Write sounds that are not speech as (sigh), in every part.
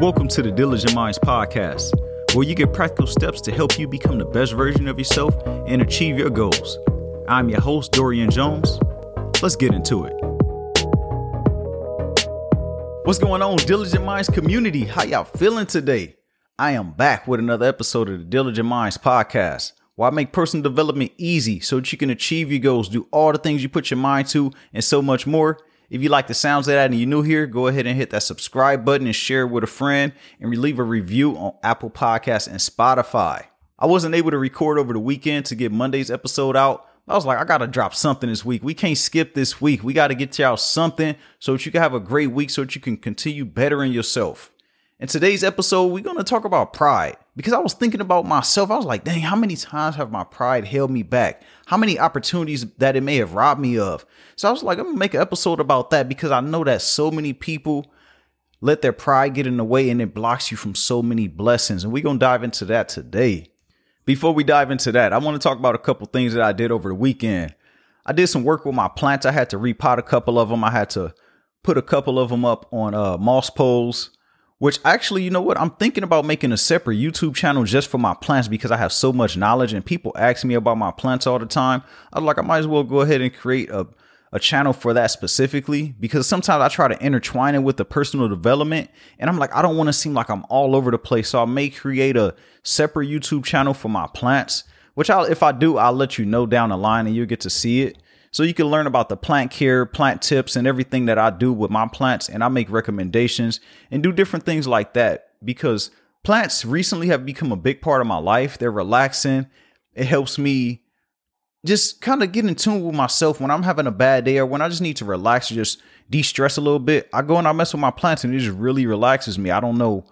Welcome to the Diligent Minds Podcast, where you get practical steps to help you become the best version of yourself and achieve your goals. I'm your host, Dorian Jones. Let's get into it. What's going on, Diligent Minds community? How y'all feeling today? I am back with another episode of the Diligent Minds Podcast, Why make personal development easy so that you can achieve your goals, do all the things you put your mind to, and so much more. If you like the sounds of that and you're new here, go ahead and hit that subscribe button and share it with a friend and leave a review on Apple Podcasts and Spotify. I wasn't able to record over the weekend to get Monday's episode out. I was like, I gotta drop something this week. We can't skip this week. We gotta get y'all something so that you can have a great week so that you can continue bettering yourself. In today's episode, we're to talk about pride because I was thinking about myself. I was like, dang, how many times have my pride held me back? How many opportunities that it may have robbed me of? So I was like, I'm to make an episode about that because I know that so many people let their pride get in the way and it blocks you from so many blessings. And we're to dive into that today. Before we dive into that, I want to talk about a couple things that I did over the weekend. I did some work with my plants. I had to repot a couple of them. I had to put a couple of them up on uh, moss poles which actually, you know what? I'm thinking about making a separate YouTube channel just for my plants because I have so much knowledge and people ask me about my plants all the time. I was like, I might as well go ahead and create a, a channel for that specifically because sometimes I try to intertwine it with the personal development and I'm like, I don't want to seem like I'm all over the place. So I may create a separate YouTube channel for my plants, which I'll, if I do, I'll let you know down the line and you'll get to see it. So you can learn about the plant care, plant tips, and everything that I do with my plants. And I make recommendations and do different things like that because plants recently have become a big part of my life. They're relaxing. It helps me just kind of get in tune with myself when I'm having a bad day or when I just need to relax or just de stress a little bit. I go and I mess with my plants and it just really relaxes me. I don't know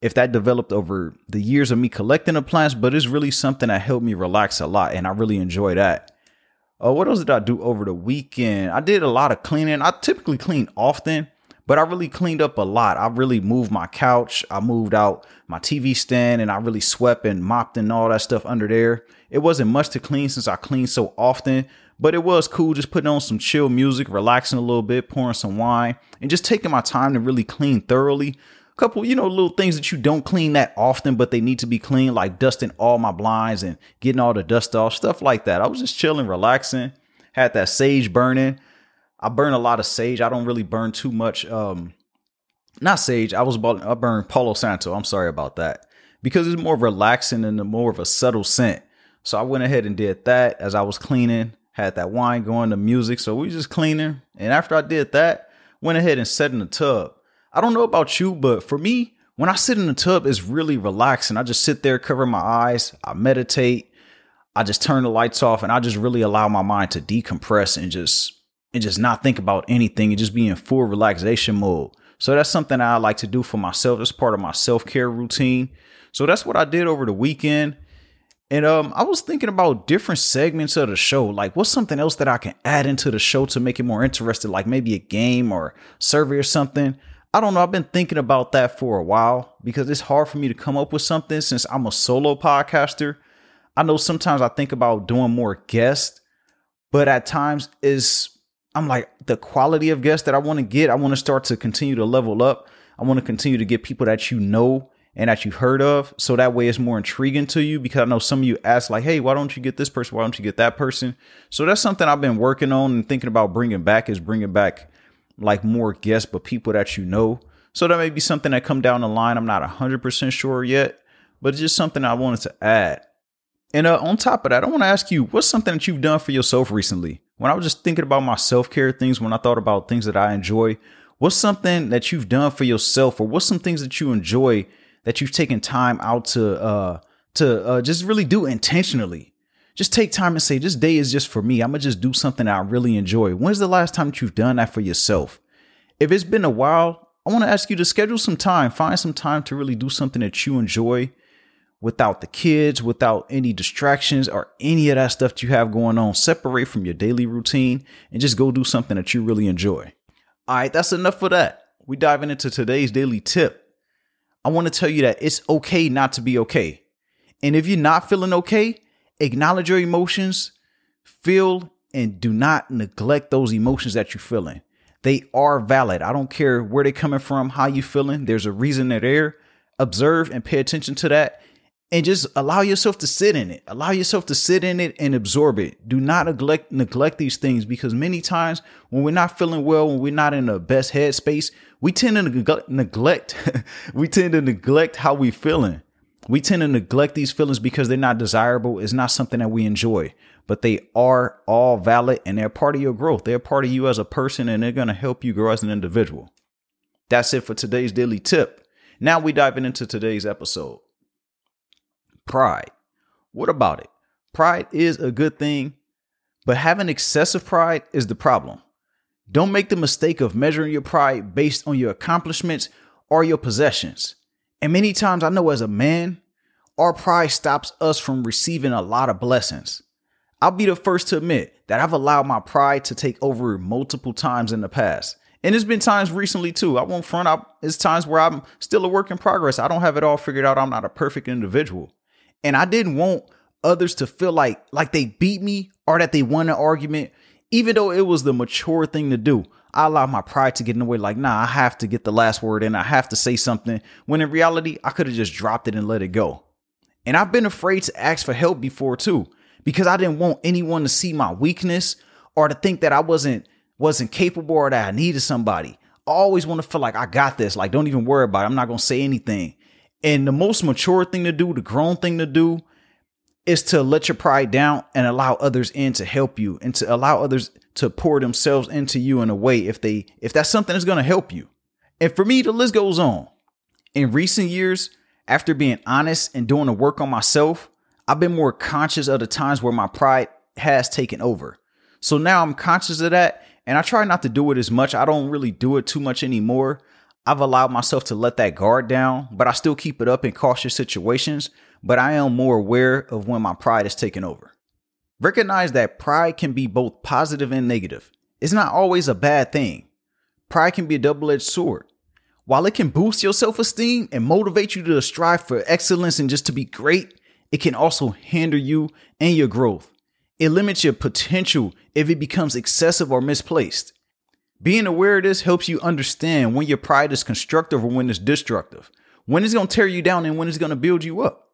if that developed over the years of me collecting the plants, but it's really something that helped me relax a lot. And I really enjoy that. Uh, what else did I do over the weekend? I did a lot of cleaning. I typically clean often, but I really cleaned up a lot. I really moved my couch. I moved out my TV stand and I really swept and mopped and all that stuff under there. It wasn't much to clean since I clean so often, but it was cool just putting on some chill music, relaxing a little bit, pouring some wine, and just taking my time to really clean thoroughly couple, you know, little things that you don't clean that often, but they need to be clean, like dusting all my blinds and getting all the dust off, stuff like that. I was just chilling, relaxing, had that sage burning. I burn a lot of sage. I don't really burn too much. Um, not sage. I was about I burn Palo Santo. I'm sorry about that because it's more relaxing and more of a subtle scent. So I went ahead and did that as I was cleaning. Had that wine going, the music. So we just cleaning. And after I did that, went ahead and set in the tub. I don't know about you, but for me, when I sit in the tub, it's really relaxing. I just sit there, cover my eyes, I meditate, I just turn the lights off, and I just really allow my mind to decompress and just and just not think about anything and just be in full relaxation mode. So that's something I like to do for myself. It's part of my self-care routine. So that's what I did over the weekend. And um, I was thinking about different segments of the show. Like, what's something else that I can add into the show to make it more interesting? Like maybe a game or survey or something. I don't know. I've been thinking about that for a while because it's hard for me to come up with something since I'm a solo podcaster. I know sometimes I think about doing more guests, but at times is I'm like the quality of guests that I want to get. I want to start to continue to level up. I want to continue to get people that you know and that you've heard of. So that way it's more intriguing to you because I know some of you ask like, Hey, why don't you get this person? Why don't you get that person? So that's something I've been working on and thinking about bringing back is bringing back like more guests, but people that you know. So that may be something that come down the line. I'm not 100% sure yet, but it's just something I wanted to add. And uh, on top of that, I want to ask you, what's something that you've done for yourself recently? When I was just thinking about my self care things, when I thought about things that I enjoy, what's something that you've done for yourself, or what's some things that you enjoy that you've taken time out to uh, to uh, just really do intentionally? Just take time and say, this day is just for me. I'm going to just do something I really enjoy. When's the last time that you've done that for yourself? If it's been a while, I want to ask you to schedule some time, find some time to really do something that you enjoy without the kids, without any distractions or any of that stuff that you have going on. Separate from your daily routine and just go do something that you really enjoy. All right, that's enough for that. We diving into today's daily tip. I want to tell you that it's okay not to be okay. And if you're not feeling okay, acknowledge your emotions, feel and do not neglect those emotions that you're feeling. They are valid. I don't care where they're coming from, how you feeling. There's a reason they're there. Observe and pay attention to that and just allow yourself to sit in it. Allow yourself to sit in it and absorb it. Do not neglect neglect these things because many times when we're not feeling well, when we're not in the best headspace, we tend to neglect, neglect (laughs) we tend to neglect how we feeling. We tend to neglect these feelings because they're not desirable. It's not something that we enjoy, but they are all valid and they're part of your growth. They're part of you as a person and they're going to help you grow as an individual. That's it for today's daily tip. Now we diving into today's episode. Pride. What about it? Pride is a good thing, but having excessive pride is the problem. Don't make the mistake of measuring your pride based on your accomplishments or your possessions. And many times, I know as a man, our pride stops us from receiving a lot of blessings. I'll be the first to admit that I've allowed my pride to take over multiple times in the past. And there's been times recently too. I won't front up. It's times where I'm still a work in progress. I don't have it all figured out. I'm not a perfect individual. And I didn't want others to feel like like they beat me or that they won an argument, even though it was the mature thing to do. I allow my pride to get in the way, like, nah, I have to get the last word and I have to say something. When in reality, I could have just dropped it and let it go. And I've been afraid to ask for help before too, because I didn't want anyone to see my weakness or to think that I wasn't wasn't capable or that I needed somebody. I always want to feel like I got this. Like, don't even worry about it. I'm not gonna say anything. And the most mature thing to do, the grown thing to do, is to let your pride down and allow others in to help you and to allow others to pour themselves into you in a way if they if that's something that's going to help you. And for me, the list goes on. In recent years, after being honest and doing the work on myself, I've been more conscious of the times where my pride has taken over. So now I'm conscious of that and I try not to do it as much. I don't really do it too much anymore. I've allowed myself to let that guard down, but I still keep it up in cautious situations. But I am more aware of when my pride is taking over. Recognize that pride can be both positive and negative. It's not always a bad thing. Pride can be a double edged sword. While it can boost your self esteem and motivate you to strive for excellence and just to be great, it can also hinder you and your growth. It limits your potential if it becomes excessive or misplaced. Being aware of this helps you understand when your pride is constructive or when it's destructive, when it's going to tear you down and when it's going to build you up.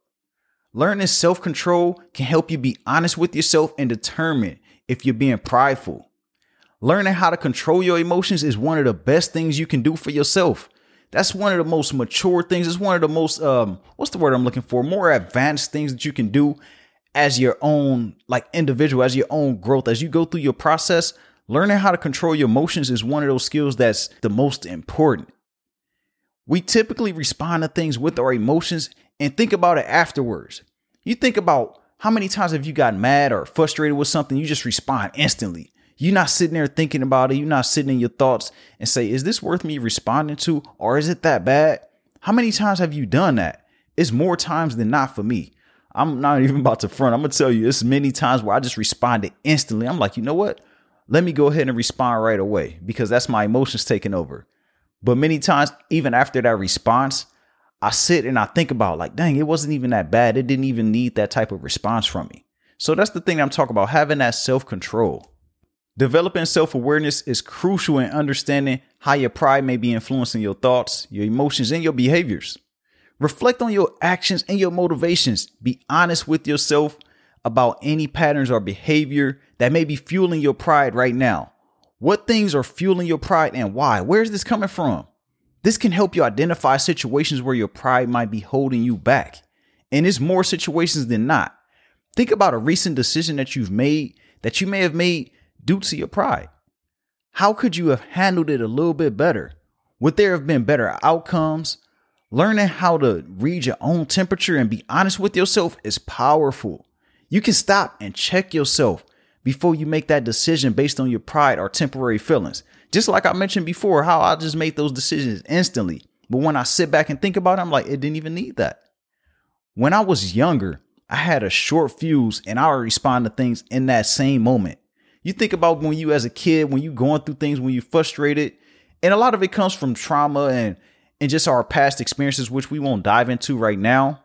Learning self control can help you be honest with yourself and determine if you're being prideful. Learning how to control your emotions is one of the best things you can do for yourself. That's one of the most mature things. It's one of the most um what's the word I'm looking for? More advanced things that you can do as your own like individual, as your own growth, as you go through your process Learning how to control your emotions is one of those skills that's the most important. We typically respond to things with our emotions and think about it afterwards. You think about how many times have you gotten mad or frustrated with something, you just respond instantly. You're not sitting there thinking about it. You're not sitting in your thoughts and say, is this worth me responding to or is it that bad? How many times have you done that? It's more times than not for me. I'm not (laughs) even about to front. I'm going to tell you, it's many times where I just responded instantly. I'm like, you know what? let me go ahead and respond right away because that's my emotions taking over. But many times, even after that response, I sit and I think about like, dang, it wasn't even that bad. It didn't even need that type of response from me. So that's the thing I'm talking about, having that self-control. Developing self-awareness is crucial in understanding how your pride may be influencing your thoughts, your emotions, and your behaviors. Reflect on your actions and your motivations. Be honest with yourself about any patterns or behavior that may be fueling your pride right now. What things are fueling your pride and why? Where is this coming from? This can help you identify situations where your pride might be holding you back. And it's more situations than not. Think about a recent decision that you've made that you may have made due to your pride. How could you have handled it a little bit better? Would there have been better outcomes? Learning how to read your own temperature and be honest with yourself is powerful. You can stop and check yourself before you make that decision based on your pride or temporary feelings. Just like I mentioned before, how I just make those decisions instantly. But when I sit back and think about it, I'm like, it didn't even need that. When I was younger, I had a short fuse and I would respond to things in that same moment. You think about when you as a kid, when you going through things, when you frustrated, and a lot of it comes from trauma and and just our past experiences, which we won't dive into right now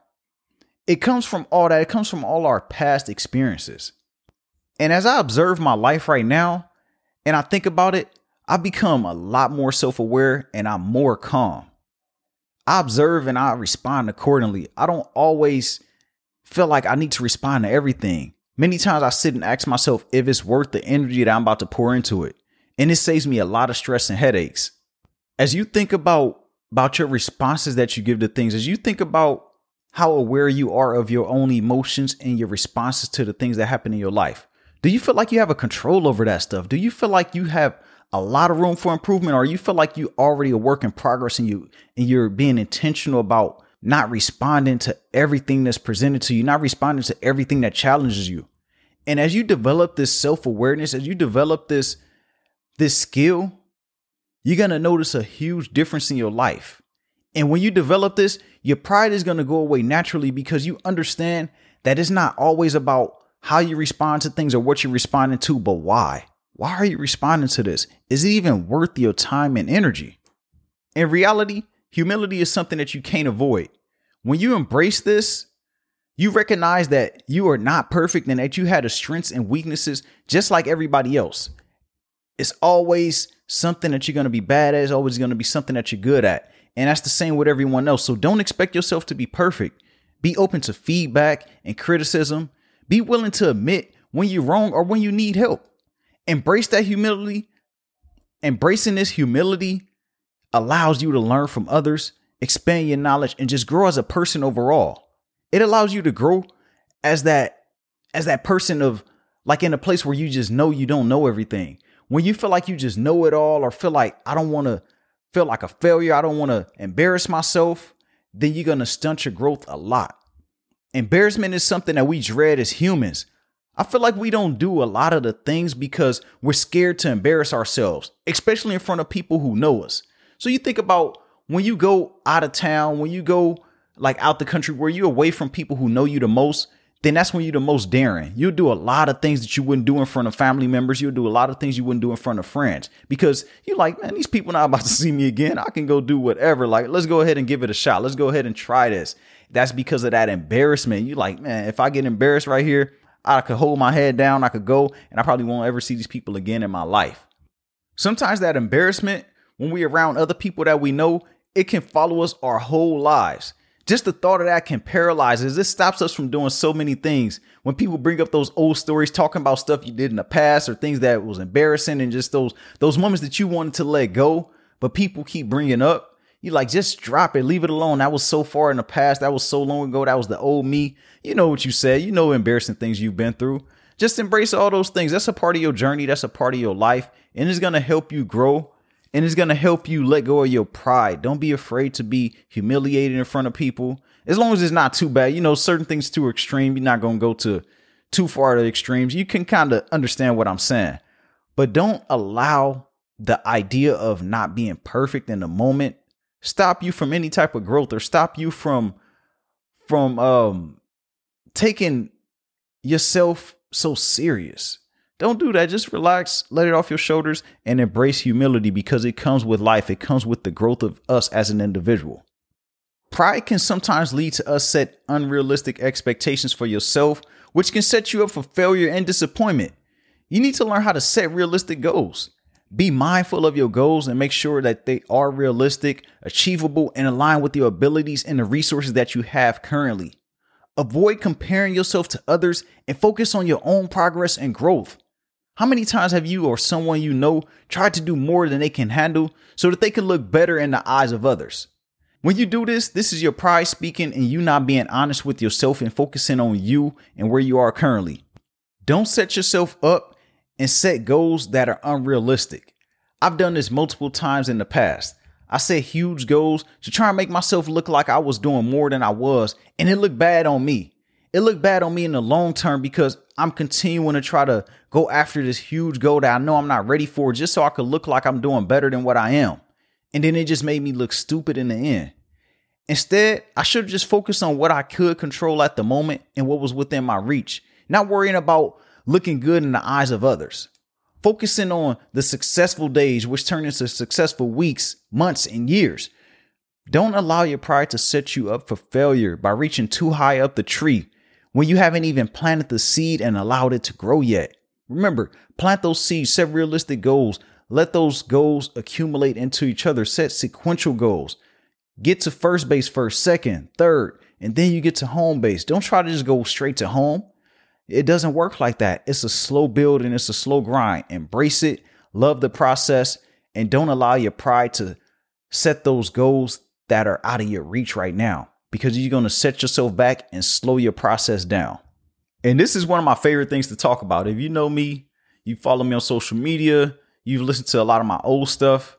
it comes from all that. It comes from all our past experiences. And as I observe my life right now and I think about it, I've become a lot more self aware and I'm more calm. I observe and I respond accordingly. I don't always feel like I need to respond to everything. Many times I sit and ask myself if it's worth the energy that I'm about to pour into it. And it saves me a lot of stress and headaches. As you think about about your responses that you give to things, as you think about how aware you are of your own emotions and your responses to the things that happen in your life, do you feel like you have a control over that stuff? Do you feel like you have a lot of room for improvement or you feel like you already a work in progress and you and you're being intentional about not responding to everything that's presented to you, not responding to everything that challenges you. And as you develop this self-awareness, as you develop this this skill, you're going to notice a huge difference in your life. And when you develop this, your pride is going to go away naturally because you understand that it's not always about how you respond to things or what you're responding to, but why. Why are you responding to this? Is it even worth your time and energy? In reality, humility is something that you can't avoid. When you embrace this, you recognize that you are not perfect and that you had strengths and weaknesses just like everybody else. It's always something that you're going to be bad at, it's always going to be something that you're good at. And that's the same with everyone else. So don't expect yourself to be perfect. Be open to feedback and criticism. Be willing to admit when you're wrong or when you need help embrace that humility. Embracing this humility allows you to learn from others, expand your knowledge, and just grow as a person overall. It allows you to grow as that as that person of like in a place where you just know you don't know everything. When you feel like you just know it all or feel like I don't want to feel like a failure, I don't want to embarrass myself, then you're going to stunt your growth a lot. Embarrassment is something that we dread as humans, I feel like we don't do a lot of the things because we're scared to embarrass ourselves, especially in front of people who know us. So you think about when you go out of town, when you go like out the country where you're away from people who know you the most, then that's when you're the most daring. You'll do a lot of things that you wouldn't do in front of family members. You'll do a lot of things you wouldn't do in front of friends because you're like, man, these people not about to see me again. I can go do whatever. Like, let's go ahead and give it a shot. Let's go ahead and try this. That's because of that embarrassment. You like, man, if I get embarrassed right here, I could hold my head down, I could go, and I probably won't ever see these people again in my life. Sometimes that embarrassment, when we're around other people that we know, it can follow us our whole lives. Just the thought of that can paralyze us. This stops us from doing so many things. When people bring up those old stories, talking about stuff you did in the past or things that was embarrassing and just those those moments that you wanted to let go, but people keep bringing up, you like just drop it, leave it alone. That was so far in the past. That was so long ago. That was the old me. You know what you said. You know embarrassing things you've been through. Just embrace all those things. That's a part of your journey. That's a part of your life, and it's gonna help you grow. And it's gonna help you let go of your pride. Don't be afraid to be humiliated in front of people. As long as it's not too bad. You know, certain things too extreme. You're not gonna go to too far to the extremes. You can kind of understand what I'm saying. But don't allow the idea of not being perfect in the moment stop you from any type of growth or stop you from from um taking yourself so serious. Don't do that. Just relax, let it off your shoulders, and embrace humility because it comes with life. It comes with the growth of us as an individual. Pride can sometimes lead to us set unrealistic expectations for yourself, which can set you up for failure and disappointment. You need to learn how to set realistic goals. Be mindful of your goals and make sure that they are realistic, achievable, and align with your abilities and the resources that you have currently. Avoid comparing yourself to others and focus on your own progress and growth. How many times have you or someone you know tried to do more than they can handle so that they can look better in the eyes of others? When you do this, this is your pride speaking and you not being honest with yourself and focusing on you and where you are currently. Don't set yourself up and set goals that are unrealistic. I've done this multiple times in the past. I set huge goals to try and make myself look like I was doing more than I was, and it looked bad on me. It looked bad on me in the long term because I'm continuing to try to go after this huge goal that I know I'm not ready for just so I could look like I'm doing better than what I am. And then it just made me look stupid in the end. Instead, I should have just focused on what I could control at the moment and what was within my reach, not worrying about looking good in the eyes of others. Focusing on the successful days, which turn into successful weeks, months, and years. Don't allow your pride to set you up for failure by reaching too high up the tree when you haven't even planted the seed and allowed it to grow yet. Remember, plant those seeds, set realistic goals, let those goals accumulate into each other. Set sequential goals. Get to first base first, second, third, and then you get to home base. Don't try to just go straight to home. It doesn't work like that. It's a slow build and it's a slow grind. Embrace it, love the process, and don't allow your pride to set those goals that are out of your reach right now because you're going to set yourself back and slow your process down. And this is one of my favorite things to talk about. If you know me, you follow me on social media, you've listened to a lot of my old stuff,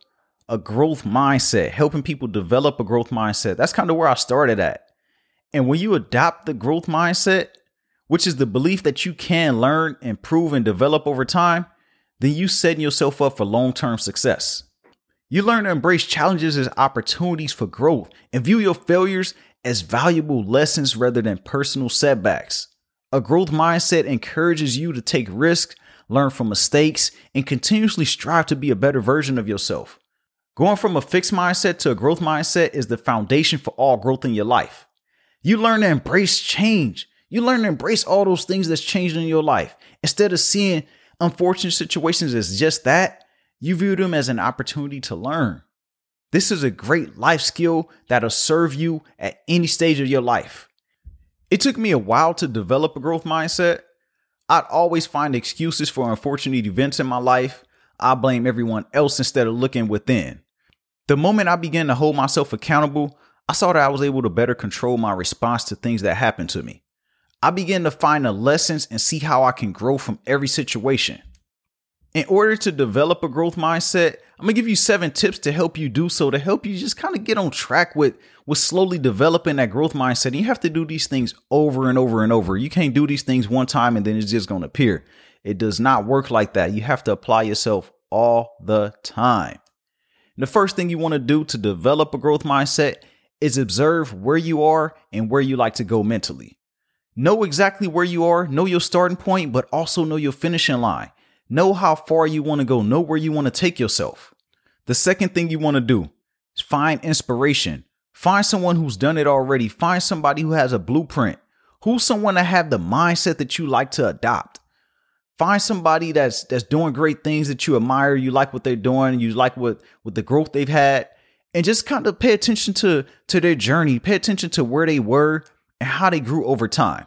a growth mindset, helping people develop a growth mindset. That's kind of where I started at. And when you adopt the growth mindset, which is the belief that you can learn, improve, and develop over time, then you setting yourself up for long-term success. You learn to embrace challenges as opportunities for growth and view your failures as valuable lessons rather than personal setbacks. A growth mindset encourages you to take risks, learn from mistakes, and continuously strive to be a better version of yourself. Going from a fixed mindset to a growth mindset is the foundation for all growth in your life. You learn to embrace change. You learn to embrace all those things that's changed in your life. Instead of seeing unfortunate situations as just that, you view them as an opportunity to learn. This is a great life skill that'll serve you at any stage of your life. It took me a while to develop a growth mindset. I'd always find excuses for unfortunate events in my life. I blame everyone else instead of looking within. The moment I began to hold myself accountable, I saw that I was able to better control my response to things that happened to me. I begin to find the lessons and see how I can grow from every situation. In order to develop a growth mindset, I'm gonna give you seven tips to help you do so, to help you just kind of get on track with, with slowly developing that growth mindset. And you have to do these things over and over and over. You can't do these things one time and then it's just gonna appear. It does not work like that. You have to apply yourself all the time. And the first thing you wanna do to develop a growth mindset is observe where you are and where you like to go mentally. Know exactly where you are, know your starting point, but also know your finishing line. Know how far you want to go, know where you want to take yourself. The second thing you want to do is find inspiration. Find someone who's done it already. Find somebody who has a blueprint. Who's someone that have the mindset that you like to adopt? Find somebody that's that's doing great things that you admire, you like what they're doing, you like what with the growth they've had, and just kind of pay attention to to their journey, pay attention to where they were and how they grew over time.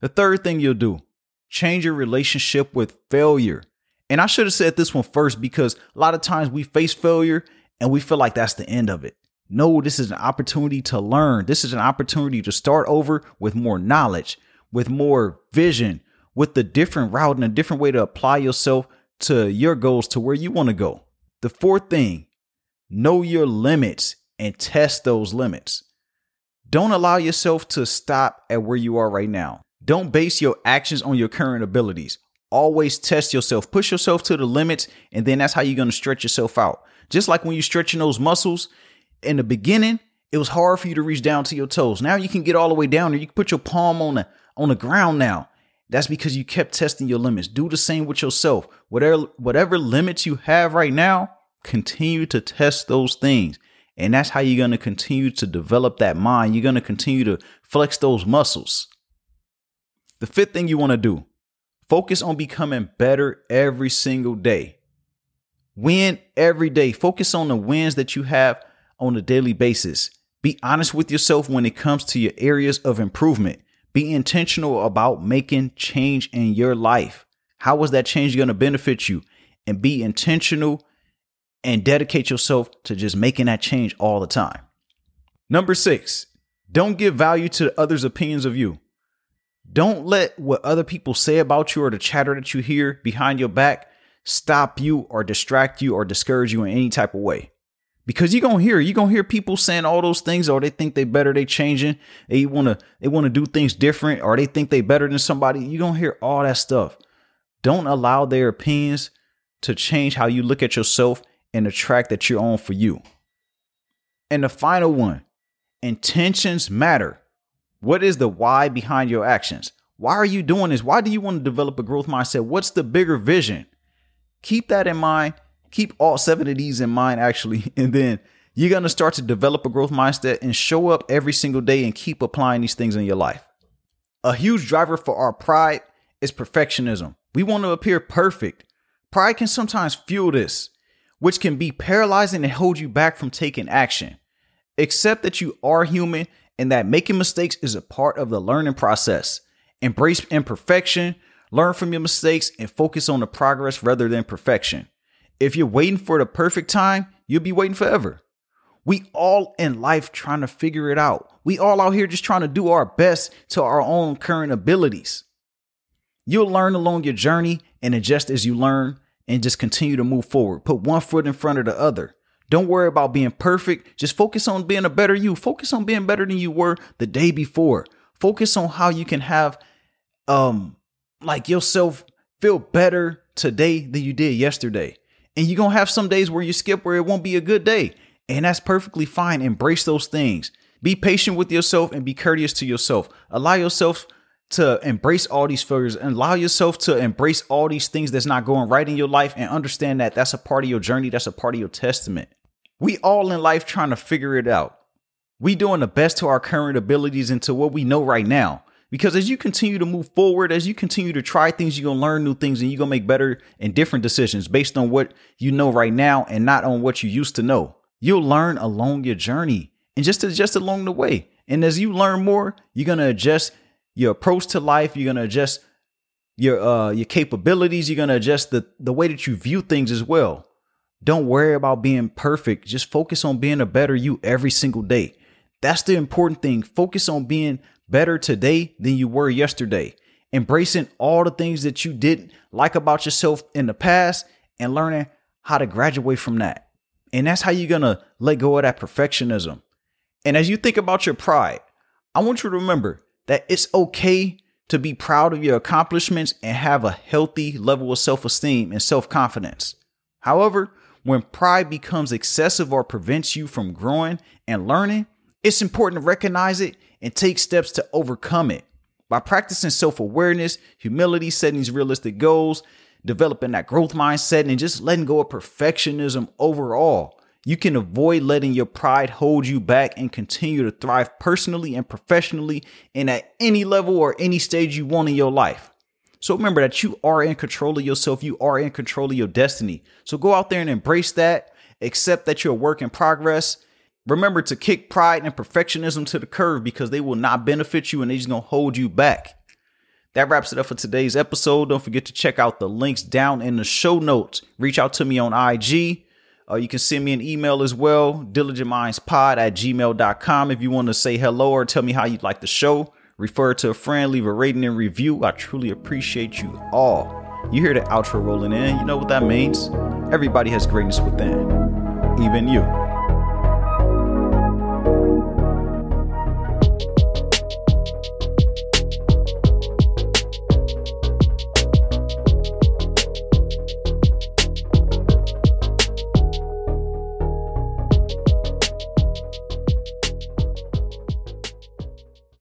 The third thing you'll do change your relationship with failure. And I should have said this one first because a lot of times we face failure and we feel like that's the end of it. No, this is an opportunity to learn. This is an opportunity to start over with more knowledge, with more vision, with a different route and a different way to apply yourself to your goals to where you want to go. The fourth thing, know your limits and test those limits. Don't allow yourself to stop at where you are right now. Don't base your actions on your current abilities. Always test yourself, push yourself to the limits, and then that's how you're to stretch yourself out. Just like when you're stretching those muscles in the beginning, it was hard for you to reach down to your toes. Now you can get all the way down there. You can put your palm on the on the ground now. That's because you kept testing your limits. Do the same with yourself. Whatever whatever limits you have right now, continue to test those things. And that's how you're going to continue to develop that mind. You're going to continue to flex those muscles. The fifth thing you want to do focus on becoming better every single day. Win every day. Focus on the wins that you have on a daily basis. Be honest with yourself when it comes to your areas of improvement. Be intentional about making change in your life. How is that change going to benefit you? And be intentional and dedicate yourself to just making that change all the time. Number six, don't give value to others' opinions of you. Don't let what other people say about you or the chatter that you hear behind your back stop you or distract you or discourage you in any type of way. Because you're gonna hear, you're gonna hear people saying all those things, or they think they better, they changing, they wanna they wanna do things different, or they think they better than somebody. You're gonna hear all that stuff. Don't allow their opinions to change how you look at yourself and the track that you're on for you. And the final one, intentions matter. What is the why behind your actions? Why are you doing this? Why do you want to develop a growth mindset? What's the bigger vision? Keep that in mind. Keep all seven of these in mind, actually. (laughs) And then you're going to start to develop a growth mindset and show up every single day and keep applying these things in your life. A huge driver for our pride is perfectionism. We want to appear perfect. Pride can sometimes fuel this, which can be paralyzing and hold you back from taking action. Accept that you are human and that making mistakes is a part of the learning process. Embrace imperfection, learn from your mistakes, and focus on the progress rather than perfection. If you're waiting for the perfect time, you'll be waiting forever. We all in life trying to figure it out. We all out here just trying to do our best to our own current abilities. You'll learn along your journey and adjust as you learn and just continue to move forward. Put one foot in front of the other. Don't worry about being perfect. Just focus on being a better you. Focus on being better than you were the day before. Focus on how you can have um like yourself feel better today than you did yesterday. And you're going to have some days where you skip where it won't be a good day. And that's perfectly fine. Embrace those things. Be patient with yourself and be courteous to yourself. Allow yourself to embrace all these failures and allow yourself to embrace all these things that's not going right in your life and understand that that's a part of your journey. That's a part of your testament. We all in life trying to figure it out. We doing the best to our current abilities and to what we know right now. Because as you continue to move forward, as you continue to try things, you're gonna learn new things and you're gonna make better and different decisions based on what you know right now and not on what you used to know. You'll learn along your journey and just adjust along the way. And as you learn more, you're gonna adjust your approach to life. You're gonna adjust your uh your capabilities. You're gonna adjust the the way that you view things as well. Don't worry about being perfect. Just focus on being a better you every single day. That's the important thing. Focus on being better today than you were yesterday. Embracing all the things that you didn't like about yourself in the past and learning how to graduate from that. And that's how you're going to let go of that perfectionism. And as you think about your pride, I want you to remember that it's okay to be proud of your accomplishments and have a healthy level of self esteem and self confidence. However, when pride becomes excessive or prevents you from growing and learning, it's important to recognize it and take steps to overcome it. By practicing self awareness, humility, setting these realistic goals, developing that growth mindset, and just letting go of perfectionism overall, you can avoid letting your pride hold you back and continue to thrive personally and professionally and at any level or any stage you want in your life. So remember that you are in control of yourself, you are in control of your destiny. So go out there and embrace that, accept that you're a work in progress. Remember to kick pride and perfectionism to the curb because they will not benefit you and they're just gonna hold you back. That wraps it up for today's episode. Don't forget to check out the links down in the show notes. Reach out to me on IG uh, you can send me an email as well, diligentmindspod at gmail.com if you want to say hello or tell me how you'd like the show. Refer to a friend, leave a rating and review. I truly appreciate you all. You hear the outro rolling in, you know what that means. Everybody has greatness within, even you.